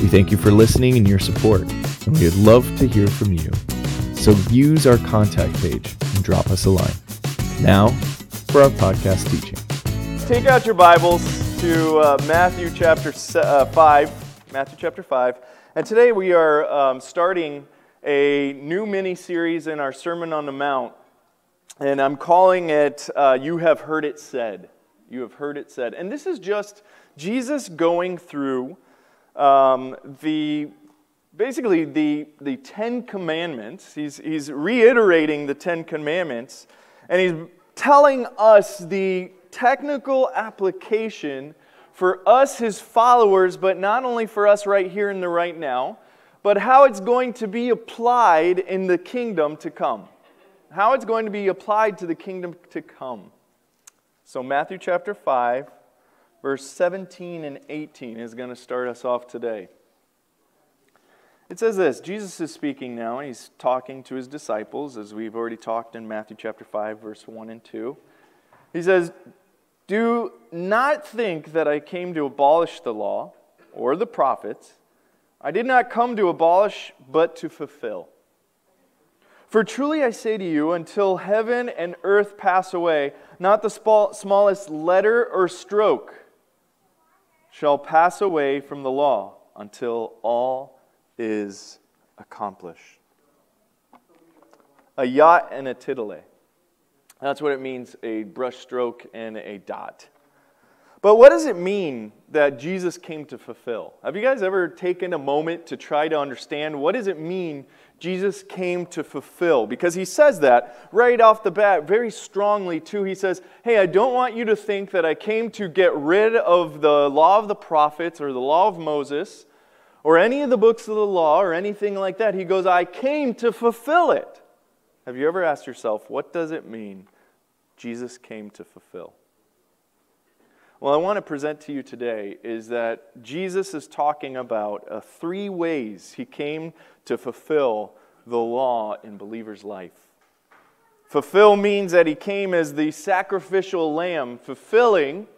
We thank you for listening and your support, and we would love to hear from you. So use our contact page and drop us a line. Now, for our podcast teaching. Take out your Bibles to uh, Matthew chapter uh, 5. Matthew chapter 5. And today we are um, starting a new mini series in our Sermon on the Mount and I'm calling it uh, You Have Heard It Said. You have heard it said. And this is just Jesus going through um, the basically the, the Ten Commandments. He's, he's reiterating the Ten Commandments, and he's telling us the technical application for us, his followers, but not only for us right here in the right now, but how it's going to be applied in the kingdom to come how it's going to be applied to the kingdom to come. So, Matthew chapter 5, verse 17 and 18 is going to start us off today. It says this Jesus is speaking now, and he's talking to his disciples, as we've already talked in Matthew chapter 5, verse 1 and 2. He says, Do not think that I came to abolish the law or the prophets. I did not come to abolish, but to fulfill. For truly I say to you, until heaven and earth pass away, not the smallest letter or stroke shall pass away from the law until all is accomplished. A jot and a tittle. That's what it means a brush stroke and a dot. But what does it mean that Jesus came to fulfill? Have you guys ever taken a moment to try to understand what does it mean Jesus came to fulfill. Because he says that right off the bat, very strongly, too. He says, Hey, I don't want you to think that I came to get rid of the law of the prophets or the law of Moses or any of the books of the law or anything like that. He goes, I came to fulfill it. Have you ever asked yourself, what does it mean Jesus came to fulfill? Well, I want to present to you today is that Jesus is talking about uh, three ways he came to fulfill the law in believers' life. Fulfill means that he came as the sacrificial lamb, fulfilling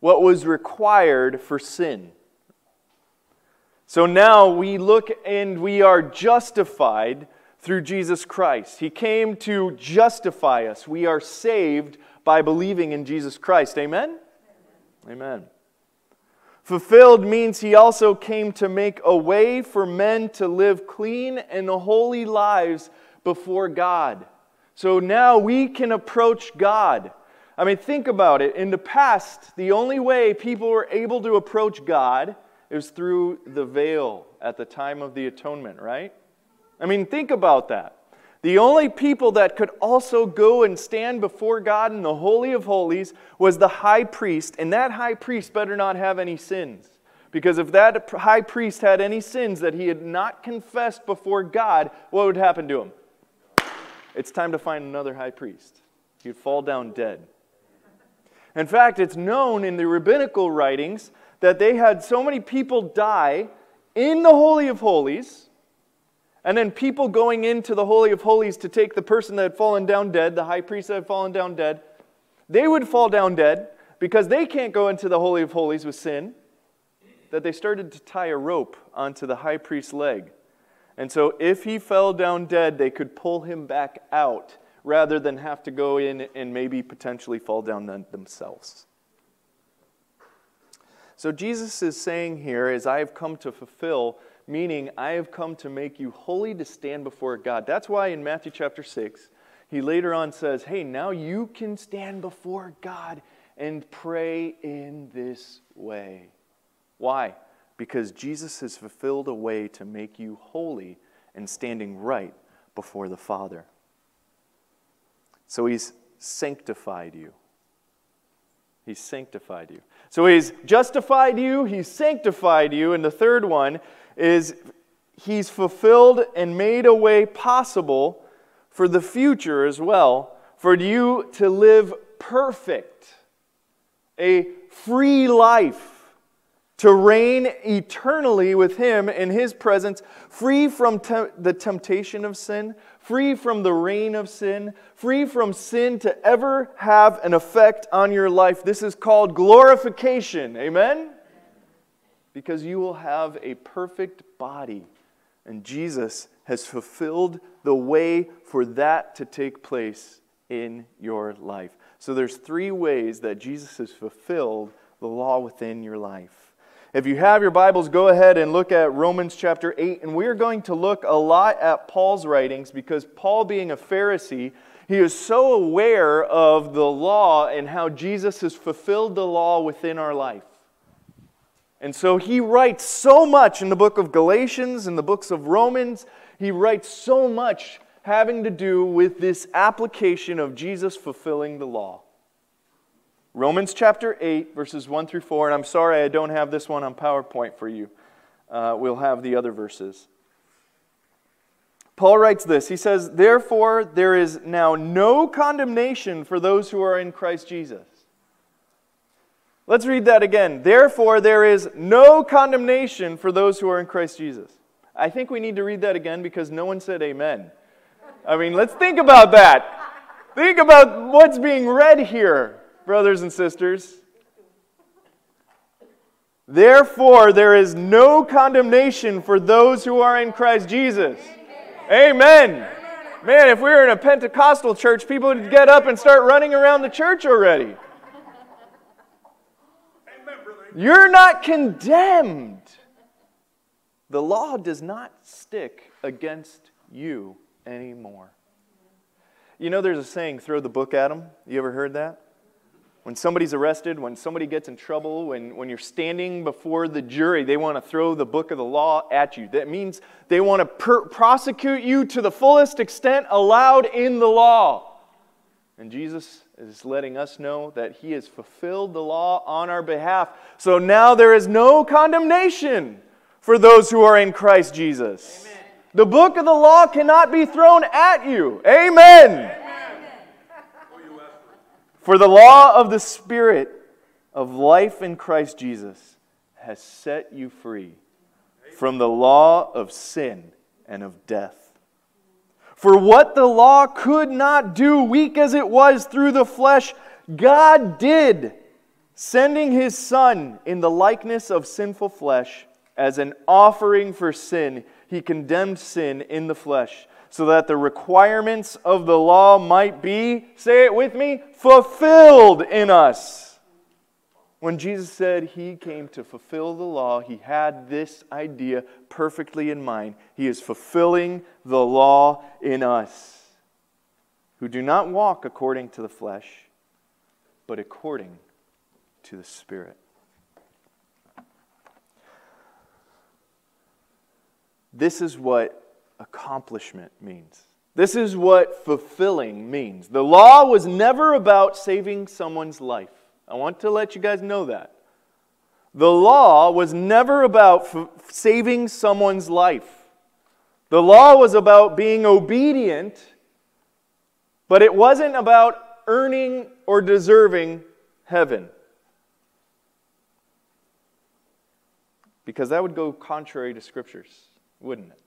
what was required for sin. So now we look and we are justified through Jesus Christ. He came to justify us. We are saved by believing in Jesus Christ. Amen? Amen. Fulfilled means he also came to make a way for men to live clean and holy lives before God. So now we can approach God. I mean, think about it. In the past, the only way people were able to approach God is through the veil at the time of the atonement, right? I mean, think about that. The only people that could also go and stand before God in the Holy of Holies was the high priest, and that high priest better not have any sins. Because if that high priest had any sins that he had not confessed before God, what would happen to him? It's time to find another high priest. He'd fall down dead. In fact, it's known in the rabbinical writings that they had so many people die in the Holy of Holies and then people going into the Holy of Holies to take the person that had fallen down dead, the high priest that had fallen down dead, they would fall down dead because they can't go into the Holy of Holies with sin, that they started to tie a rope onto the high priest's leg. And so if he fell down dead, they could pull him back out rather than have to go in and maybe potentially fall down themselves. So Jesus is saying here, as I have come to fulfill meaning I have come to make you holy to stand before God. That's why in Matthew chapter 6, he later on says, Hey, now you can stand before God and pray in this way. Why? Because Jesus has fulfilled a way to make you holy and standing right before the Father. So he's sanctified you. He's sanctified you. So he's justified you, he's sanctified you, and the third one is he's fulfilled and made a way possible for the future as well for you to live perfect, a free life, to reign eternally with him in his presence, free from te- the temptation of sin, free from the reign of sin, free from sin to ever have an effect on your life. This is called glorification. Amen? Because you will have a perfect body and Jesus has fulfilled the way for that to take place in your life. So there's three ways that Jesus has fulfilled the law within your life. If you have your Bibles, go ahead and look at Romans chapter 8. And we are going to look a lot at Paul's writings because Paul, being a Pharisee, he is so aware of the law and how Jesus has fulfilled the law within our life. And so he writes so much in the book of Galatians and the books of Romans. He writes so much having to do with this application of Jesus fulfilling the law. Romans chapter 8, verses 1 through 4. And I'm sorry I don't have this one on PowerPoint for you. Uh, we'll have the other verses. Paul writes this He says, Therefore, there is now no condemnation for those who are in Christ Jesus. Let's read that again. Therefore, there is no condemnation for those who are in Christ Jesus. I think we need to read that again because no one said amen. I mean, let's think about that. Think about what's being read here, brothers and sisters. Therefore, there is no condemnation for those who are in Christ Jesus. Amen. Man, if we were in a Pentecostal church, people would get up and start running around the church already. You're not condemned. The law does not stick against you anymore. You know, there's a saying, throw the book at them. You ever heard that? When somebody's arrested, when somebody gets in trouble, when, when you're standing before the jury, they want to throw the book of the law at you. That means they want to per- prosecute you to the fullest extent allowed in the law. And Jesus is letting us know that he has fulfilled the law on our behalf. So now there is no condemnation for those who are in Christ Jesus. Amen. The book of the law cannot be thrown at you. Amen. Amen. For the law of the Spirit of life in Christ Jesus has set you free from the law of sin and of death. For what the law could not do, weak as it was through the flesh, God did, sending his Son in the likeness of sinful flesh as an offering for sin. He condemned sin in the flesh so that the requirements of the law might be, say it with me, fulfilled in us when Jesus said he came to fulfill the law, he had this idea perfectly in mind. He is fulfilling the law in us who do not walk according to the flesh, but according to the Spirit. This is what accomplishment means. This is what fulfilling means. The law was never about saving someone's life. I want to let you guys know that. The law was never about f- saving someone's life. The law was about being obedient, but it wasn't about earning or deserving heaven. Because that would go contrary to scriptures, wouldn't it?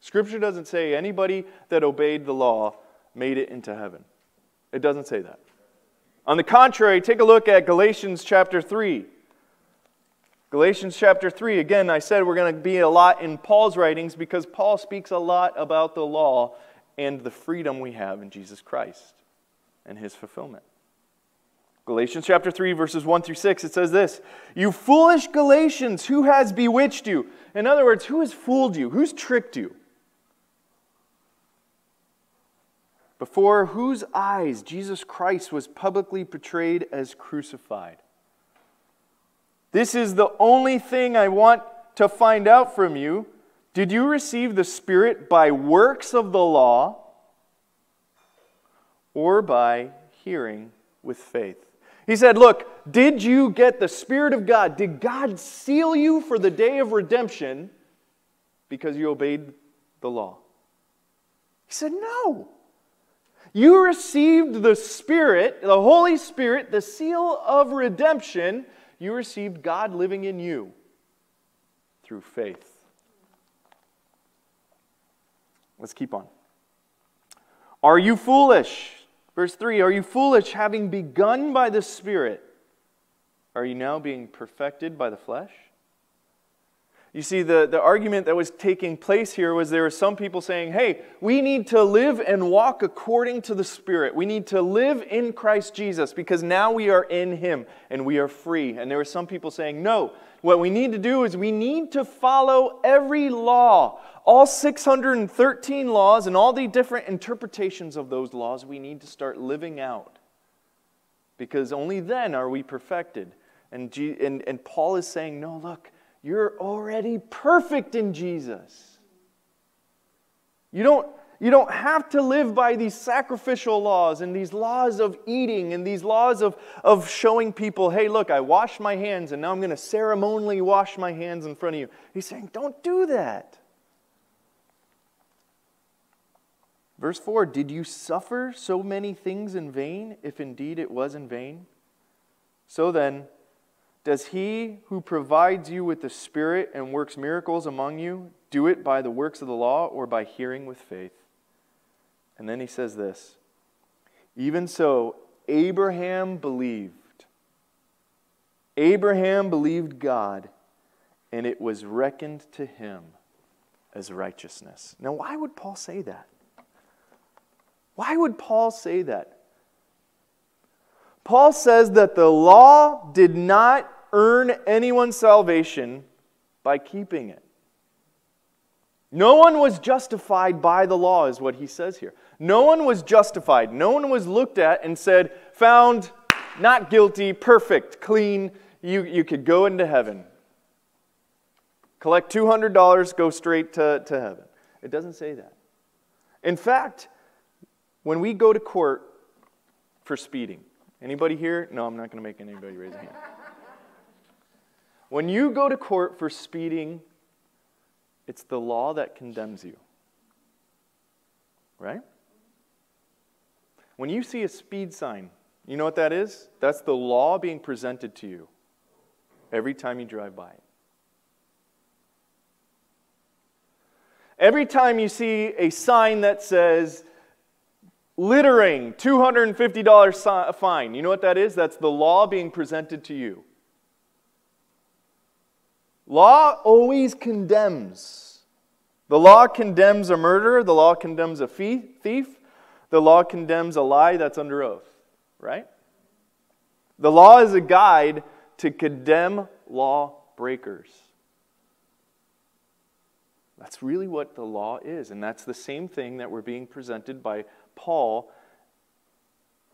Scripture doesn't say anybody that obeyed the law made it into heaven. It doesn't say that. On the contrary, take a look at Galatians chapter 3. Galatians chapter 3, again, I said we're going to be a lot in Paul's writings because Paul speaks a lot about the law and the freedom we have in Jesus Christ and his fulfillment. Galatians chapter 3, verses 1 through 6, it says this You foolish Galatians, who has bewitched you? In other words, who has fooled you? Who's tricked you? Before whose eyes Jesus Christ was publicly portrayed as crucified. This is the only thing I want to find out from you. Did you receive the Spirit by works of the law or by hearing with faith? He said, Look, did you get the Spirit of God? Did God seal you for the day of redemption because you obeyed the law? He said, No. You received the Spirit, the Holy Spirit, the seal of redemption. You received God living in you through faith. Let's keep on. Are you foolish? Verse 3 Are you foolish, having begun by the Spirit? Are you now being perfected by the flesh? You see, the, the argument that was taking place here was there were some people saying, hey, we need to live and walk according to the Spirit. We need to live in Christ Jesus because now we are in Him and we are free. And there were some people saying, no, what we need to do is we need to follow every law, all 613 laws and all the different interpretations of those laws, we need to start living out because only then are we perfected. And, G- and, and Paul is saying, no, look, you're already perfect in Jesus. You don't, you don't have to live by these sacrificial laws and these laws of eating and these laws of, of showing people, hey, look, I washed my hands and now I'm going to ceremonially wash my hands in front of you. He's saying, don't do that. Verse 4 Did you suffer so many things in vain, if indeed it was in vain? So then, does he who provides you with the Spirit and works miracles among you do it by the works of the law or by hearing with faith? And then he says this Even so, Abraham believed. Abraham believed God, and it was reckoned to him as righteousness. Now, why would Paul say that? Why would Paul say that? Paul says that the law did not earn anyone's salvation by keeping it. No one was justified by the law, is what he says here. No one was justified. No one was looked at and said, found not guilty, perfect, clean, you, you could go into heaven. Collect $200, go straight to, to heaven. It doesn't say that. In fact, when we go to court for speeding, anybody here? No, I'm not going to make anybody raise a hand. When you go to court for speeding, it's the law that condemns you. Right? When you see a speed sign, you know what that is? That's the law being presented to you every time you drive by it. Every time you see a sign that says littering, $250 fine, you know what that is? That's the law being presented to you. Law always condemns. The law condemns a murderer, the law condemns a thief, the law condemns a lie that's under oath, right? The law is a guide to condemn law breakers. That's really what the law is, and that's the same thing that we're being presented by Paul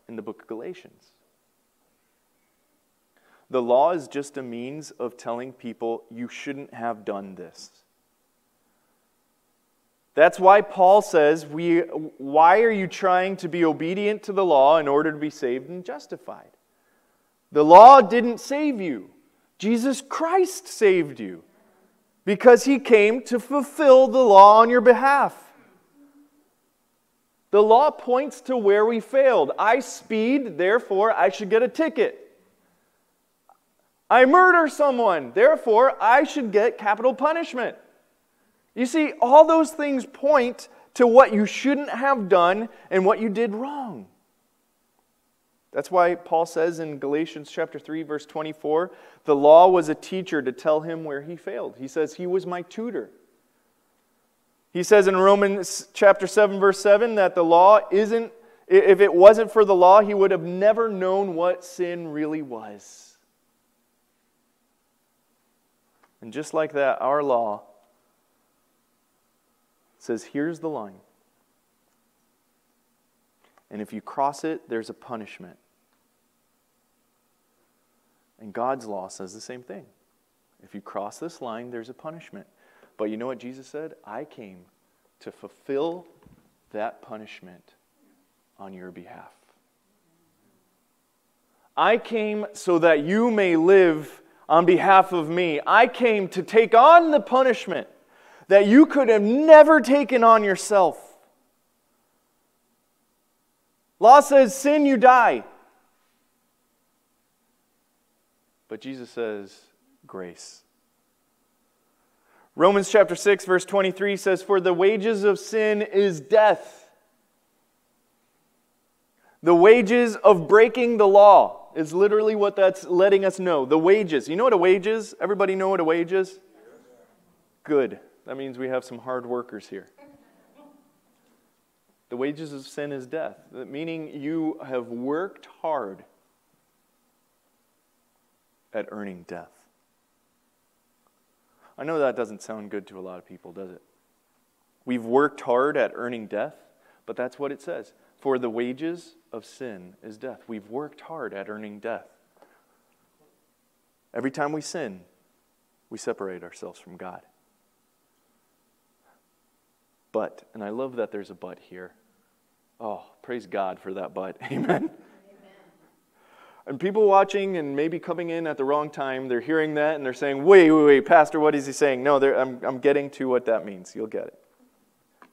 in the book of Galatians. The law is just a means of telling people you shouldn't have done this. That's why Paul says, we, Why are you trying to be obedient to the law in order to be saved and justified? The law didn't save you, Jesus Christ saved you because he came to fulfill the law on your behalf. The law points to where we failed. I speed, therefore I should get a ticket. I murder someone, therefore I should get capital punishment. You see, all those things point to what you shouldn't have done and what you did wrong. That's why Paul says in Galatians chapter 3 verse 24, the law was a teacher to tell him where he failed. He says he was my tutor. He says in Romans chapter 7 verse 7 that the law isn't if it wasn't for the law, he would have never known what sin really was. And just like that, our law says here's the line. And if you cross it, there's a punishment. And God's law says the same thing. If you cross this line, there's a punishment. But you know what Jesus said? I came to fulfill that punishment on your behalf. I came so that you may live on behalf of me. I came to take on the punishment that you could have never taken on yourself. Law says, sin, you die. But Jesus says, grace. Romans chapter 6, verse 23 says, For the wages of sin is death. The wages of breaking the law is literally what that's letting us know. The wages. You know what a wage is? Everybody know what a wage is? Good. That means we have some hard workers here. The wages of sin is death, meaning you have worked hard at earning death. I know that doesn't sound good to a lot of people, does it? We've worked hard at earning death, but that's what it says. For the wages of sin is death. We've worked hard at earning death. Every time we sin, we separate ourselves from God. But, and I love that there's a but here. Oh, praise God for that but. Amen. And people watching and maybe coming in at the wrong time, they're hearing that and they're saying, wait, wait, wait, Pastor, what is he saying? No, I'm, I'm getting to what that means. You'll get it.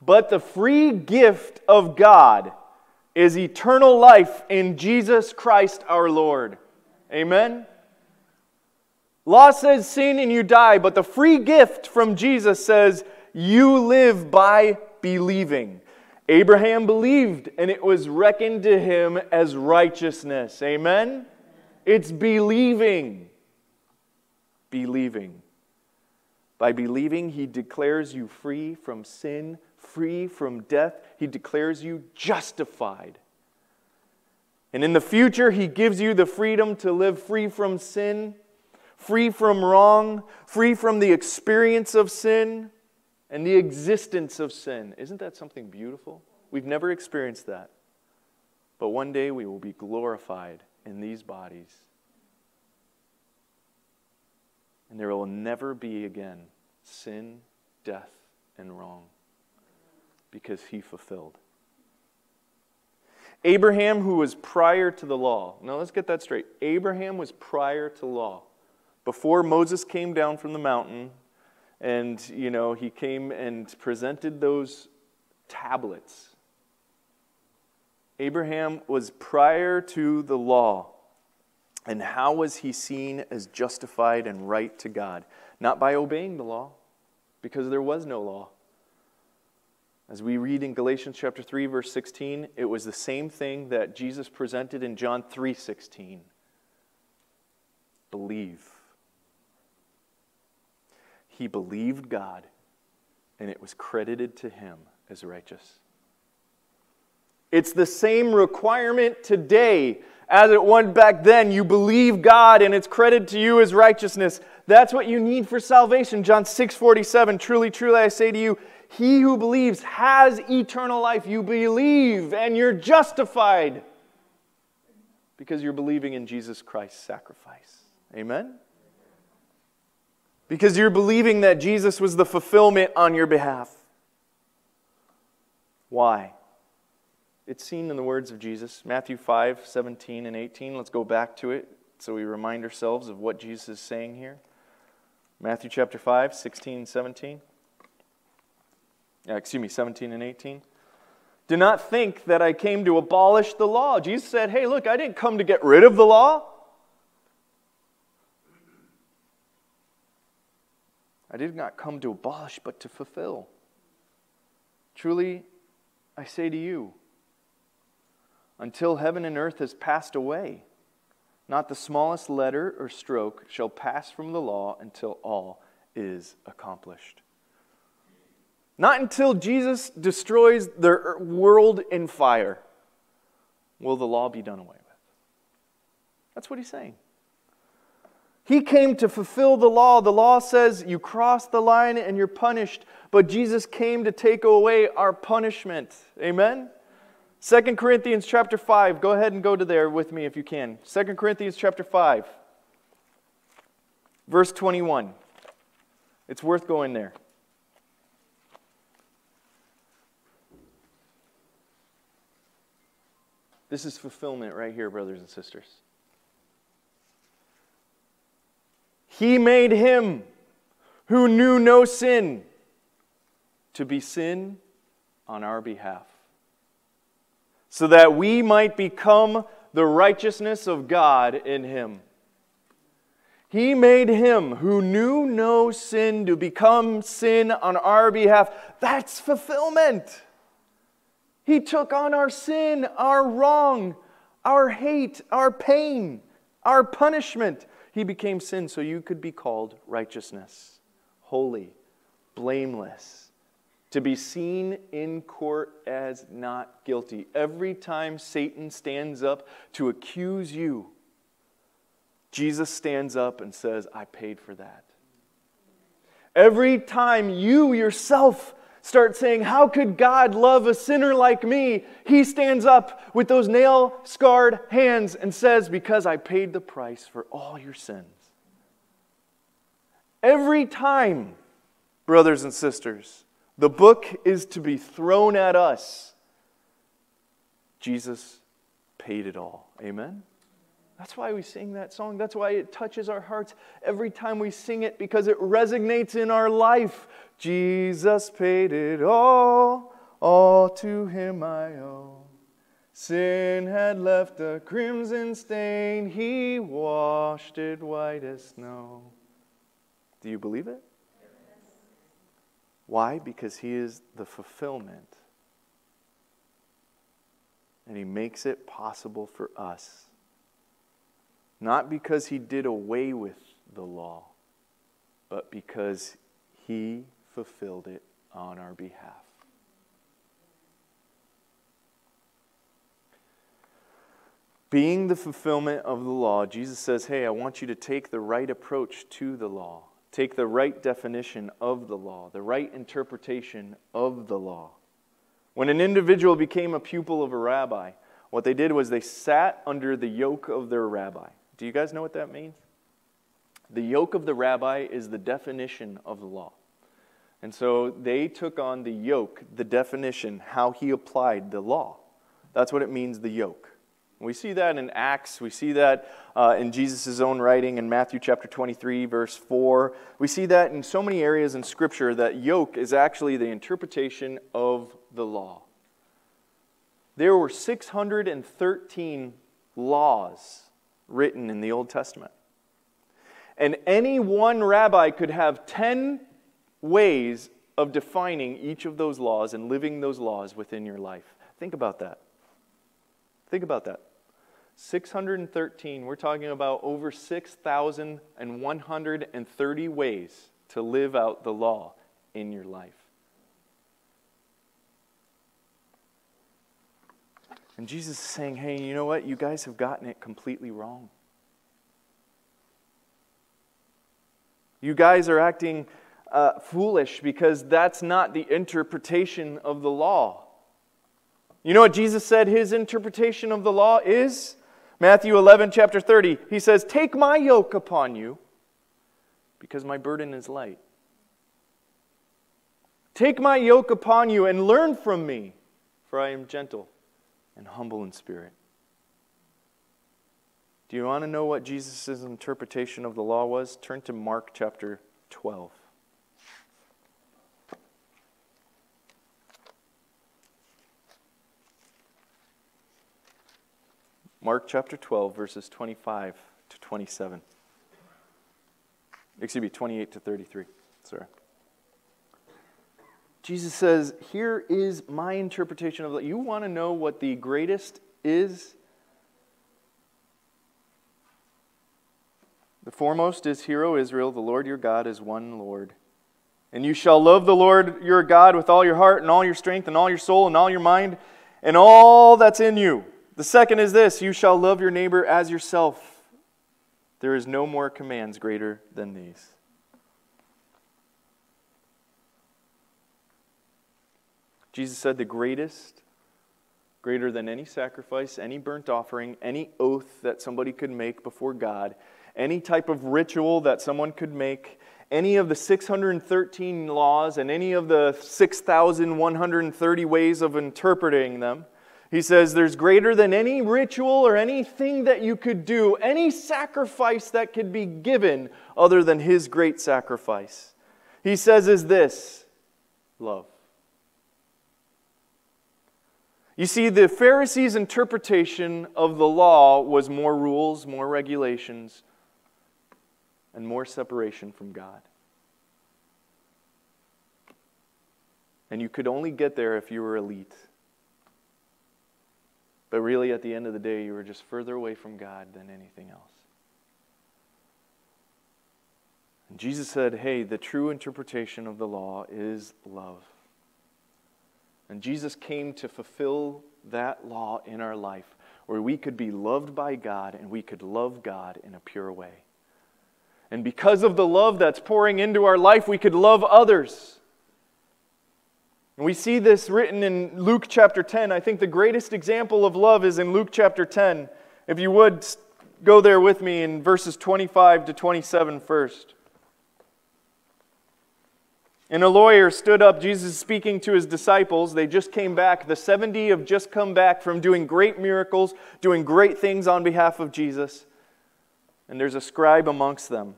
But the free gift of God is eternal life in Jesus Christ our Lord. Amen? Law says sin and you die, but the free gift from Jesus says you live by believing. Abraham believed, and it was reckoned to him as righteousness. Amen? It's believing. Believing. By believing, he declares you free from sin, free from death. He declares you justified. And in the future, he gives you the freedom to live free from sin, free from wrong, free from the experience of sin and the existence of sin. Isn't that something beautiful? We've never experienced that. But one day we will be glorified in these bodies. And there will never be again sin, death, and wrong because he fulfilled. Abraham, who was prior to the law. Now let's get that straight. Abraham was prior to law. Before Moses came down from the mountain and, you know, he came and presented those tablets. Abraham was prior to the law. And how was he seen as justified and right to God? Not by obeying the law, because there was no law. As we read in Galatians chapter 3 verse 16, it was the same thing that Jesus presented in John 3:16. Believe he believed God, and it was credited to him as righteous. It's the same requirement today as it was back then. You believe God, and it's credited to you as righteousness. That's what you need for salvation. John 6 47. Truly, truly, I say to you, he who believes has eternal life. You believe, and you're justified because you're believing in Jesus Christ's sacrifice. Amen? because you're believing that Jesus was the fulfillment on your behalf. Why? It's seen in the words of Jesus, Matthew 5, 17 and 18. Let's go back to it so we remind ourselves of what Jesus is saying here. Matthew chapter 5, 16 17. Uh, excuse me, 17 and 18. Do not think that I came to abolish the law. Jesus said, Hey, look, I didn't come to get rid of the law. I did not come to abolish, but to fulfill. Truly, I say to you, until heaven and earth has passed away, not the smallest letter or stroke shall pass from the law until all is accomplished. Not until Jesus destroys the world in fire will the law be done away with. That's what he's saying. He came to fulfill the law. The law says you cross the line and you're punished, but Jesus came to take away our punishment. Amen? 2 Corinthians chapter 5. Go ahead and go to there with me if you can. 2 Corinthians chapter 5, verse 21. It's worth going there. This is fulfillment right here, brothers and sisters. He made him who knew no sin to be sin on our behalf, so that we might become the righteousness of God in him. He made him who knew no sin to become sin on our behalf. That's fulfillment. He took on our sin, our wrong, our hate, our pain, our punishment. He became sin so you could be called righteousness, holy, blameless, to be seen in court as not guilty. Every time Satan stands up to accuse you, Jesus stands up and says, I paid for that. Every time you yourself start saying, How could God love a sinner like me? He stands up with those nail scarred hands and says, Because I paid the price for all your sins. Every time, brothers and sisters, the book is to be thrown at us. Jesus paid it all. Amen? That's why we sing that song. That's why it touches our hearts every time we sing it because it resonates in our life. Jesus paid it all, all to him I owe. Sin had left a crimson stain, he washed it white as snow. Do you believe it? Why? Because he is the fulfillment. And he makes it possible for us not because he did away with the law, but because he fulfilled it on our behalf. Being the fulfillment of the law, Jesus says, Hey, I want you to take the right approach to the law, take the right definition of the law, the right interpretation of the law. When an individual became a pupil of a rabbi, what they did was they sat under the yoke of their rabbi. Do you guys know what that means? The yoke of the rabbi is the definition of the law. And so they took on the yoke, the definition, how he applied the law. That's what it means, the yoke. We see that in Acts. We see that uh, in Jesus' own writing in Matthew chapter 23, verse 4. We see that in so many areas in Scripture that yoke is actually the interpretation of the law. There were 613 laws written in the Old Testament. And any one rabbi could have 10 ways of defining each of those laws and living those laws within your life. Think about that. Think about that. 613, we're talking about over 6,130 ways to live out the law in your life. And Jesus is saying, hey, you know what? You guys have gotten it completely wrong. You guys are acting uh, foolish because that's not the interpretation of the law. You know what Jesus said his interpretation of the law is? Matthew 11, chapter 30. He says, Take my yoke upon you because my burden is light. Take my yoke upon you and learn from me, for I am gentle and humble in spirit. Do you want to know what Jesus' interpretation of the law was? Turn to Mark chapter 12. Mark chapter 12, verses 25 to 27. Excuse me, 28 to 33. Sorry. Jesus says, Here is my interpretation of it. You want to know what the greatest is? The foremost is, Hear, O Israel, the Lord your God is one Lord. And you shall love the Lord your God with all your heart and all your strength and all your soul and all your mind and all that's in you. The second is this you shall love your neighbor as yourself. There is no more commands greater than these. Jesus said, The greatest, greater than any sacrifice, any burnt offering, any oath that somebody could make before God, any type of ritual that someone could make, any of the 613 laws and any of the 6,130 ways of interpreting them. He says there's greater than any ritual or anything that you could do, any sacrifice that could be given other than his great sacrifice. He says is this love. You see, the Pharisees' interpretation of the law was more rules, more regulations, and more separation from God. And you could only get there if you were elite. But really, at the end of the day, you were just further away from God than anything else. And Jesus said, hey, the true interpretation of the law is love. And Jesus came to fulfill that law in our life where we could be loved by God and we could love God in a pure way. And because of the love that's pouring into our life, we could love others. And we see this written in Luke chapter 10. I think the greatest example of love is in Luke chapter 10. If you would go there with me in verses 25 to 27 first. And a lawyer stood up, Jesus speaking to his disciples. They just came back. The 70 have just come back from doing great miracles, doing great things on behalf of Jesus. And there's a scribe amongst them.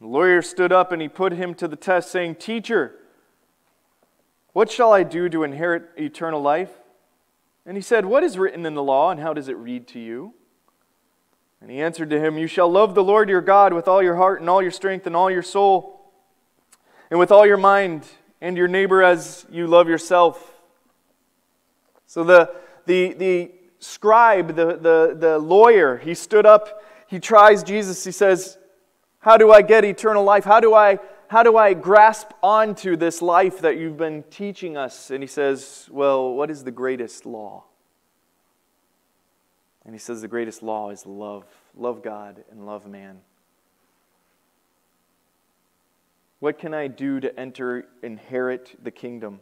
The lawyer stood up and he put him to the test, saying, Teacher, what shall I do to inherit eternal life? And he said, What is written in the law, and how does it read to you? And he answered to him, You shall love the Lord your God with all your heart and all your strength and all your soul, and with all your mind, and your neighbor as you love yourself. So the, the, the scribe, the, the, the lawyer, he stood up, he tries Jesus, he says, How do I get eternal life? How do I, how do I grasp onto this life that you've been teaching us? And he says, Well, what is the greatest law? And he says the greatest law is love. Love God and love man. What can I do to enter, inherit the kingdom?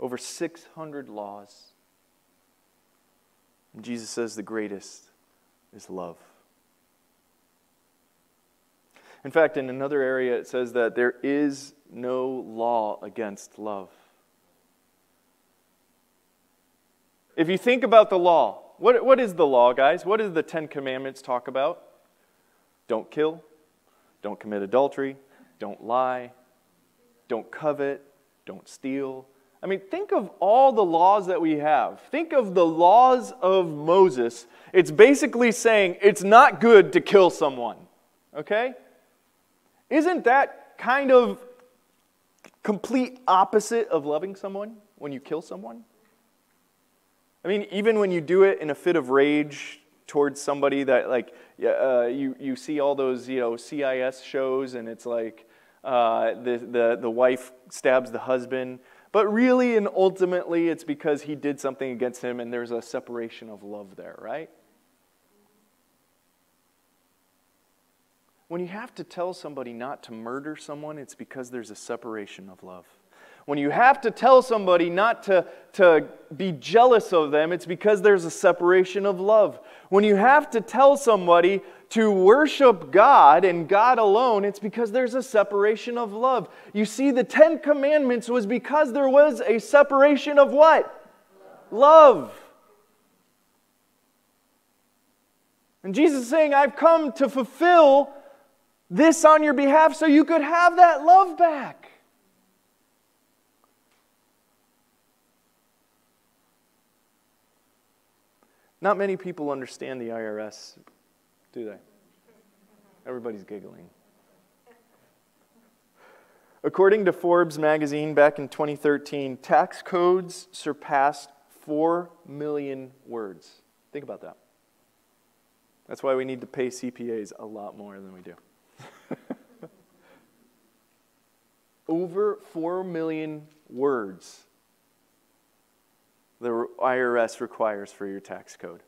Over 600 laws. And Jesus says the greatest is love. In fact, in another area, it says that there is no law against love. If you think about the law, what, what is the law, guys? What does the Ten Commandments talk about? Don't kill, don't commit adultery, don't lie, don't covet, don't steal. I mean, think of all the laws that we have. Think of the laws of Moses. It's basically saying it's not good to kill someone. Okay? Isn't that kind of complete opposite of loving someone when you kill someone? I mean, even when you do it in a fit of rage towards somebody that, like, uh, you, you see all those, you know, CSI shows and it's like uh, the, the, the wife stabs the husband. But really and ultimately, it's because he did something against him and there's a separation of love there, right? When you have to tell somebody not to murder someone, it's because there's a separation of love. When you have to tell somebody not to, to be jealous of them, it's because there's a separation of love. When you have to tell somebody to worship God and God alone, it's because there's a separation of love. You see, the Ten Commandments was because there was a separation of what? Love. And Jesus is saying, I've come to fulfill this on your behalf so you could have that love back. Not many people understand the IRS, do they? Everybody's giggling. According to Forbes magazine back in 2013, tax codes surpassed 4 million words. Think about that. That's why we need to pay CPAs a lot more than we do. Over 4 million words the IRS requires for your tax code.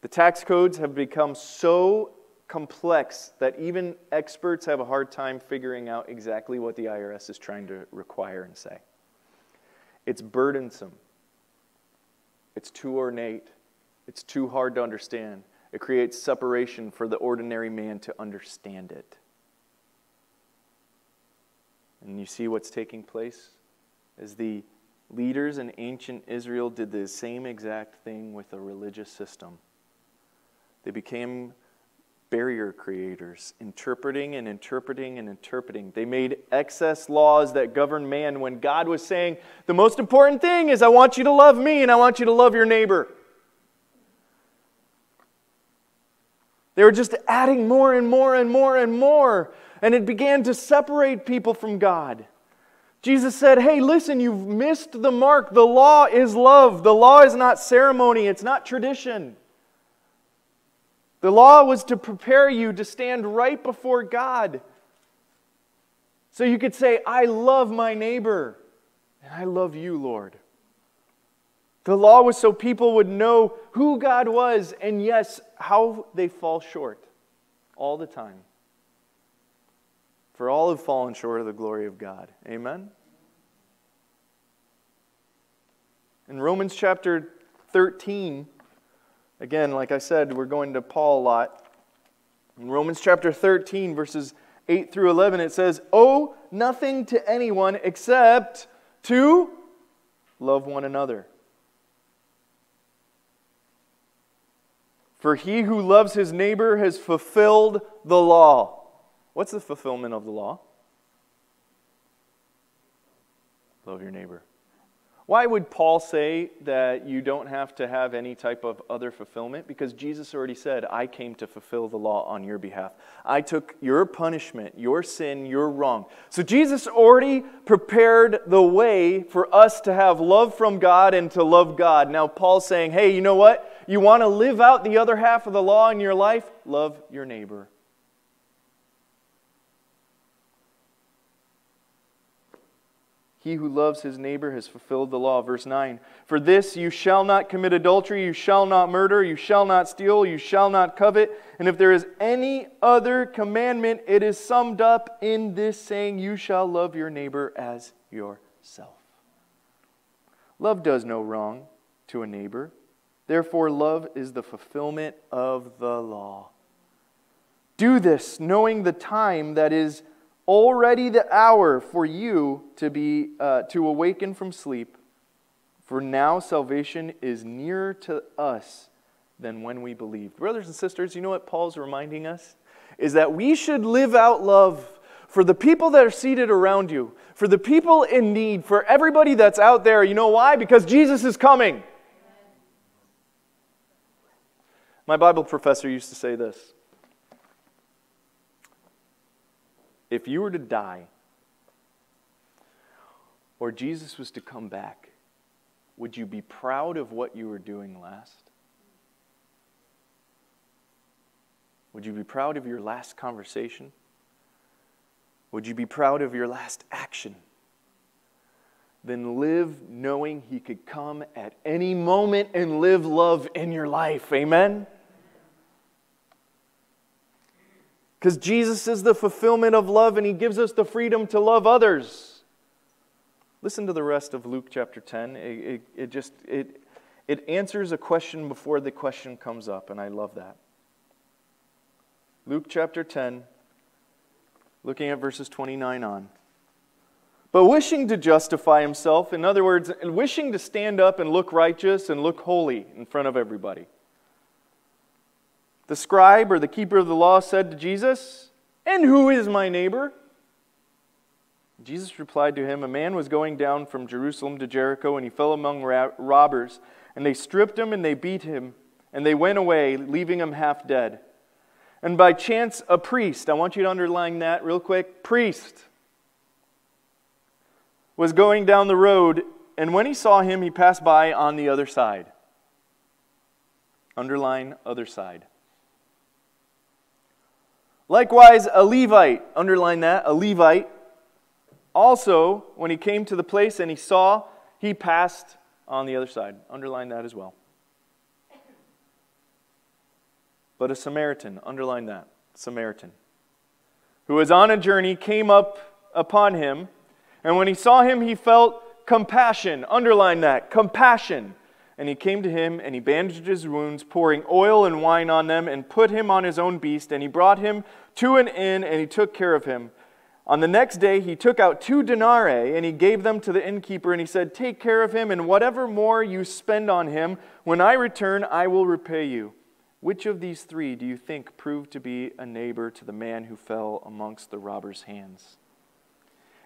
The tax codes have become so complex that even experts have a hard time figuring out exactly what the IRS is trying to require and say. It's burdensome. It's too ornate. It's too hard to understand. It creates separation for the ordinary man to understand it. And you see what's taking place as the Leaders in ancient Israel did the same exact thing with a religious system. They became barrier creators, interpreting and interpreting and interpreting. They made excess laws that govern man when God was saying, The most important thing is I want you to love me and I want you to love your neighbor. They were just adding more and more and more and more, and it began to separate people from God. Jesus said, Hey, listen, you've missed the mark. The law is love. The law is not ceremony, it's not tradition. The law was to prepare you to stand right before God. So you could say, I love my neighbor, and I love you, Lord. The law was so people would know who God was, and yes, how they fall short all the time. For all have fallen short of the glory of God. Amen? In Romans chapter 13, again, like I said, we're going to Paul a lot. In Romans chapter 13, verses 8 through 11, it says, Owe nothing to anyone except to love one another. For he who loves his neighbor has fulfilled the law. What's the fulfillment of the law? Love your neighbor. Why would Paul say that you don't have to have any type of other fulfillment? Because Jesus already said, I came to fulfill the law on your behalf. I took your punishment, your sin, your wrong. So Jesus already prepared the way for us to have love from God and to love God. Now, Paul's saying, hey, you know what? You want to live out the other half of the law in your life? Love your neighbor. He who loves his neighbor has fulfilled the law. Verse 9 For this you shall not commit adultery, you shall not murder, you shall not steal, you shall not covet. And if there is any other commandment, it is summed up in this saying, You shall love your neighbor as yourself. Love does no wrong to a neighbor. Therefore, love is the fulfillment of the law. Do this, knowing the time that is already the hour for you to be uh, to awaken from sleep for now salvation is nearer to us than when we believed. Brothers and sisters you know what paul's reminding us? Is that we should live out love for the people that are seated around you for the people in need for everybody that's out there. You know why? Because jesus is coming. My bible professor used to say this if you were to die or Jesus was to come back, would you be proud of what you were doing last? Would you be proud of your last conversation? Would you be proud of your last action? Then live knowing He could come at any moment and live love in your life. Amen? Because Jesus is the fulfillment of love and he gives us the freedom to love others. Listen to the rest of Luke chapter 10. It, it, it, just it, it answers a question before the question comes up, and I love that. Luke chapter 10, looking at verses 29 on. But wishing to justify himself, in other words, wishing to stand up and look righteous and look holy in front of everybody. The scribe or the keeper of the law said to Jesus, And who is my neighbor? Jesus replied to him, A man was going down from Jerusalem to Jericho, and he fell among robbers. And they stripped him and they beat him, and they went away, leaving him half dead. And by chance, a priest, I want you to underline that real quick priest, was going down the road, and when he saw him, he passed by on the other side. Underline other side. Likewise, a Levite, underline that, a Levite, also, when he came to the place and he saw, he passed on the other side. Underline that as well. But a Samaritan, underline that, Samaritan, who was on a journey, came up upon him, and when he saw him, he felt compassion. Underline that, compassion and he came to him, and he bandaged his wounds, pouring oil and wine on them, and put him on his own beast. And he brought him to an inn, and he took care of him. On the next day, he took out two denarii, and he gave them to the innkeeper, and he said, Take care of him, and whatever more you spend on him, when I return, I will repay you. Which of these three do you think proved to be a neighbor to the man who fell amongst the robbers' hands?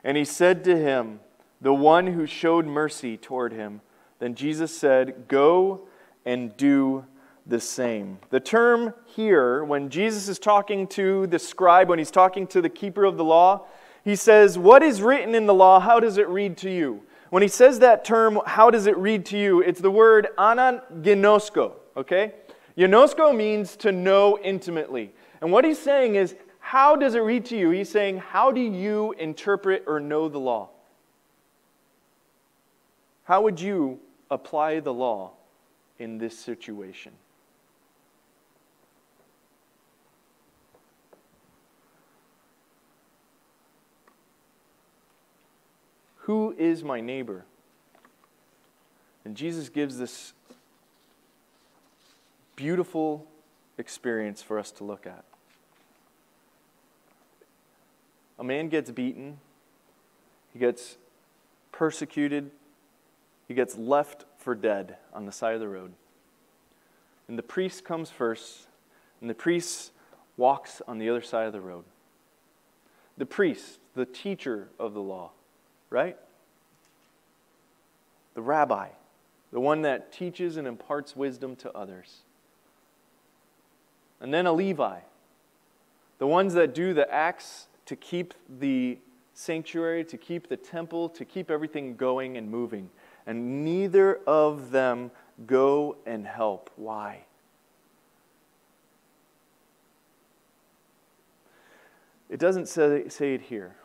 And he said to him, The one who showed mercy toward him. Then Jesus said, Go and do the same. The term here, when Jesus is talking to the scribe, when he's talking to the keeper of the law, he says, What is written in the law? How does it read to you? When he says that term, how does it read to you? It's the word anaginosko, okay? Ginosko means to know intimately. And what he's saying is, how does it read to you? He's saying, how do you interpret or know the law? How would you apply the law in this situation? Who is my neighbor? And Jesus gives this beautiful experience for us to look at. A man gets beaten, he gets persecuted, he gets left for dead on the side of the road. And the priest comes first, and the priest walks on the other side of the road. The priest, the teacher of the law, right? The rabbi, the one that teaches and imparts wisdom to others and then a Levi. The ones that do the acts to keep the sanctuary, to keep the temple, to keep everything going and moving. And neither of them go and help. Why? It doesn't say, say it here.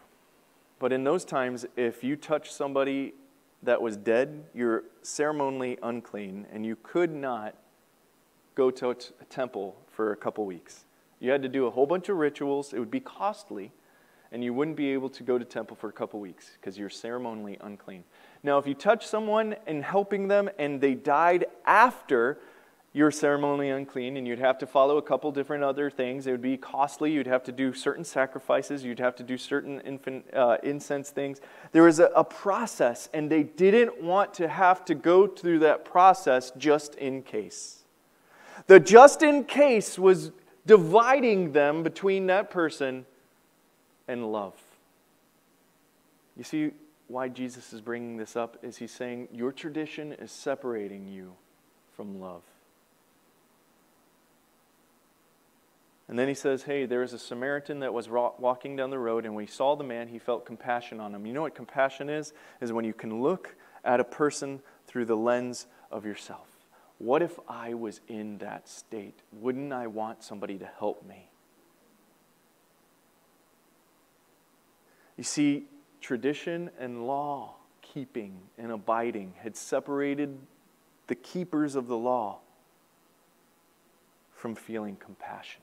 But in those times, if you touch somebody that was dead, you're ceremonially unclean, and you could not go to a temple for a couple weeks. You had to do a whole bunch of rituals. It would be costly, and you wouldn't be able to go to temple for a couple weeks because you're ceremonially unclean. Now, if you touch someone and helping them and they died after you're ceremonially unclean and you'd have to follow a couple different other things. It would be costly. You'd have to do certain sacrifices. You'd have to do certain infant, uh, incense things. There was a, a process, and they didn't want to have to go through that process just in case. The just in case was dividing them between that person and love. You see why Jesus is bringing this up is he's saying your tradition is separating you from love. And then he says, Hey, there was a Samaritan that was walking down the road, and when he saw the man, he felt compassion on him. You know what compassion is? Is when you can look at a person through the lens of yourself. What if I was in that state? Wouldn't I want somebody to help me? You see, tradition and law keeping and abiding had separated the keepers of the law from feeling compassion.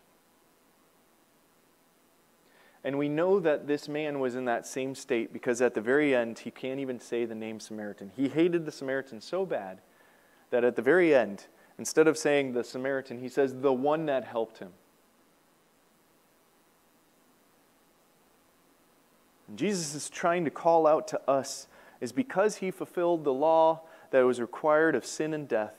And we know that this man was in that same state because at the very end, he can't even say the name Samaritan. He hated the Samaritan so bad that at the very end, instead of saying the Samaritan, he says the one that helped him. And Jesus is trying to call out to us is because he fulfilled the law that was required of sin and death.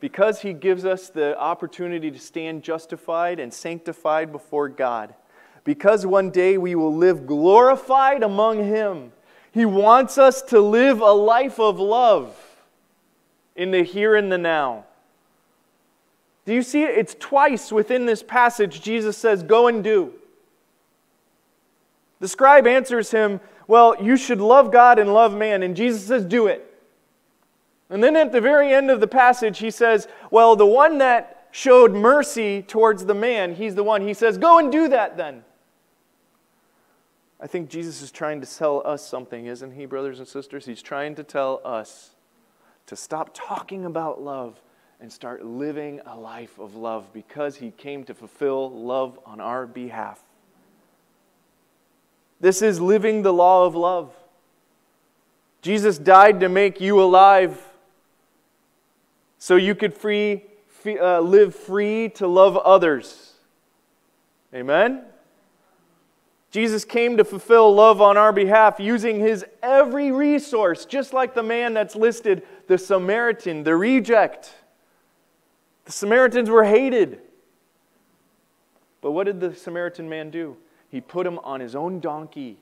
Because he gives us the opportunity to stand justified and sanctified before God. Because one day we will live glorified among him. He wants us to live a life of love in the here and the now. Do you see it? It's twice within this passage Jesus says, Go and do. The scribe answers him, Well, you should love God and love man. And Jesus says, Do it. And then at the very end of the passage, he says, Well, the one that showed mercy towards the man, he's the one. He says, Go and do that then. I think Jesus is trying to tell us something, isn't he, brothers and sisters? He's trying to tell us to stop talking about love and start living a life of love because he came to fulfill love on our behalf. This is living the law of love. Jesus died to make you alive so you could free, uh, live free to love others. Amen? Jesus came to fulfill love on our behalf using his every resource, just like the man that's listed the Samaritan, the reject, the The Samaritans were hated. But what did the Samaritan man do? He put him on his own donkey.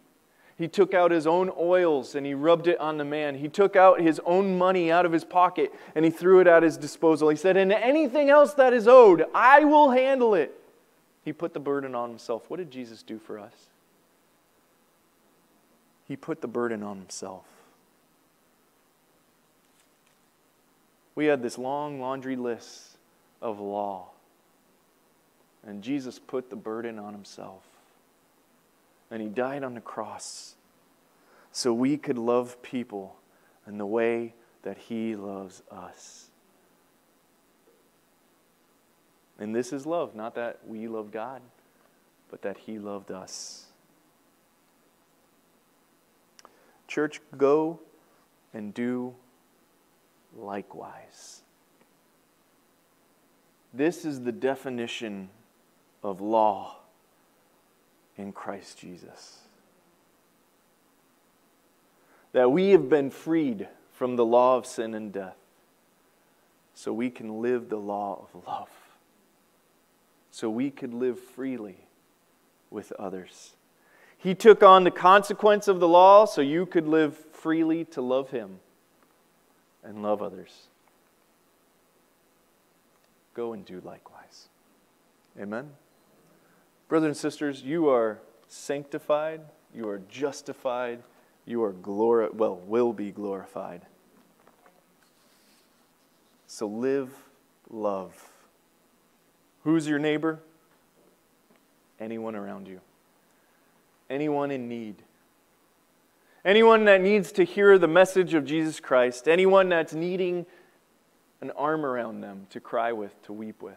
He took out his own oils and he rubbed it on the man. He took out his own money out of his pocket and he threw it at his disposal. He said, And anything else that is owed, I will handle it. He put the burden on himself. What did Jesus do for us? He put the burden on himself. We had this long laundry list of law, and Jesus put the burden on himself. And he died on the cross so we could love people in the way that he loves us. And this is love, not that we love God, but that he loved us. Church, go and do likewise. This is the definition of law in Christ Jesus. That we have been freed from the law of sin and death so we can live the law of love. So we could live freely with others. He took on the consequence of the law so you could live freely to love Him and love others. Go and do likewise. Amen. Brothers and sisters, you are sanctified, you are justified, you are glori- well, will be glorified. So live love. Who's your neighbor? Anyone around you. Anyone in need. Anyone that needs to hear the message of Jesus Christ. Anyone that's needing an arm around them to cry with, to weep with.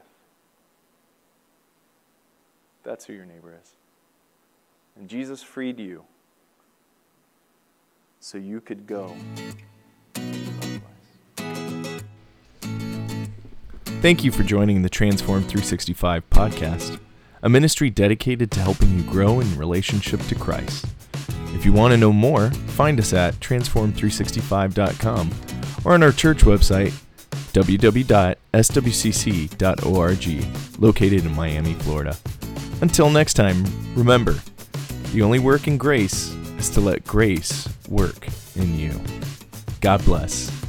That's who your neighbor is. And Jesus freed you so you could go. Thank you for joining the Transformed 365 podcast, a ministry dedicated to helping you grow in relationship to Christ. If you want to know more, find us at transformed365.com or on our church website, www.swcc.org, located in Miami, Florida. Until next time, remember the only work in grace is to let grace work in you. God bless.